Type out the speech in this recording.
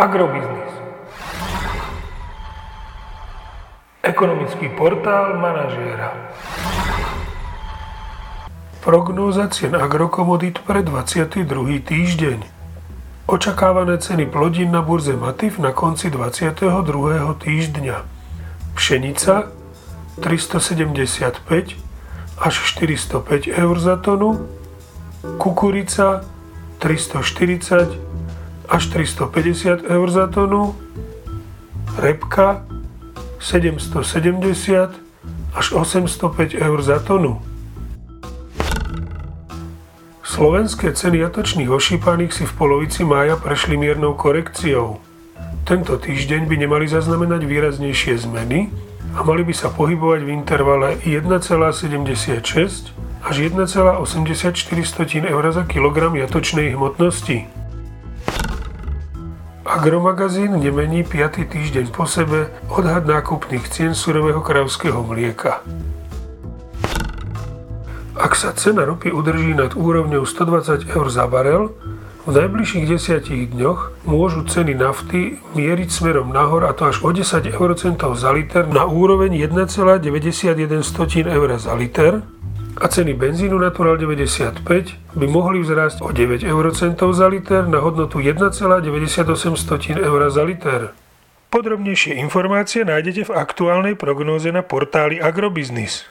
Agrobiznis. Ekonomický portál manažéra. Prognóza cien agrokomodít pre 22. týždeň. Očakávané ceny plodín na burze Matif na konci 22. týždňa. Pšenica 375 až 405 eur za tonu, kukurica 340 až 350 eur za tonu, repka 770 až 805 eur za tonu. Slovenské ceny jatočných ošípaných si v polovici mája prešli miernou korekciou. Tento týždeň by nemali zaznamenať výraznejšie zmeny a mali by sa pohybovať v intervale 1,76 až 1,84 eur za kilogram jatočnej hmotnosti. Agromagazín nemení 5. týždeň po sebe odhad nákupných cien surového kravského mlieka. Ak sa cena ropy udrží nad úrovňou 120 eur za barel, v najbližších desiatich dňoch môžu ceny nafty mieriť smerom nahor a to až o 10 eurocentov za liter na úroveň 1,91 eur za liter a ceny benzínu Natural 95 by mohli vzrásť o 9 eurocentov za liter na hodnotu 1,98 eur za liter. Podrobnejšie informácie nájdete v aktuálnej prognóze na portáli Agrobiznis.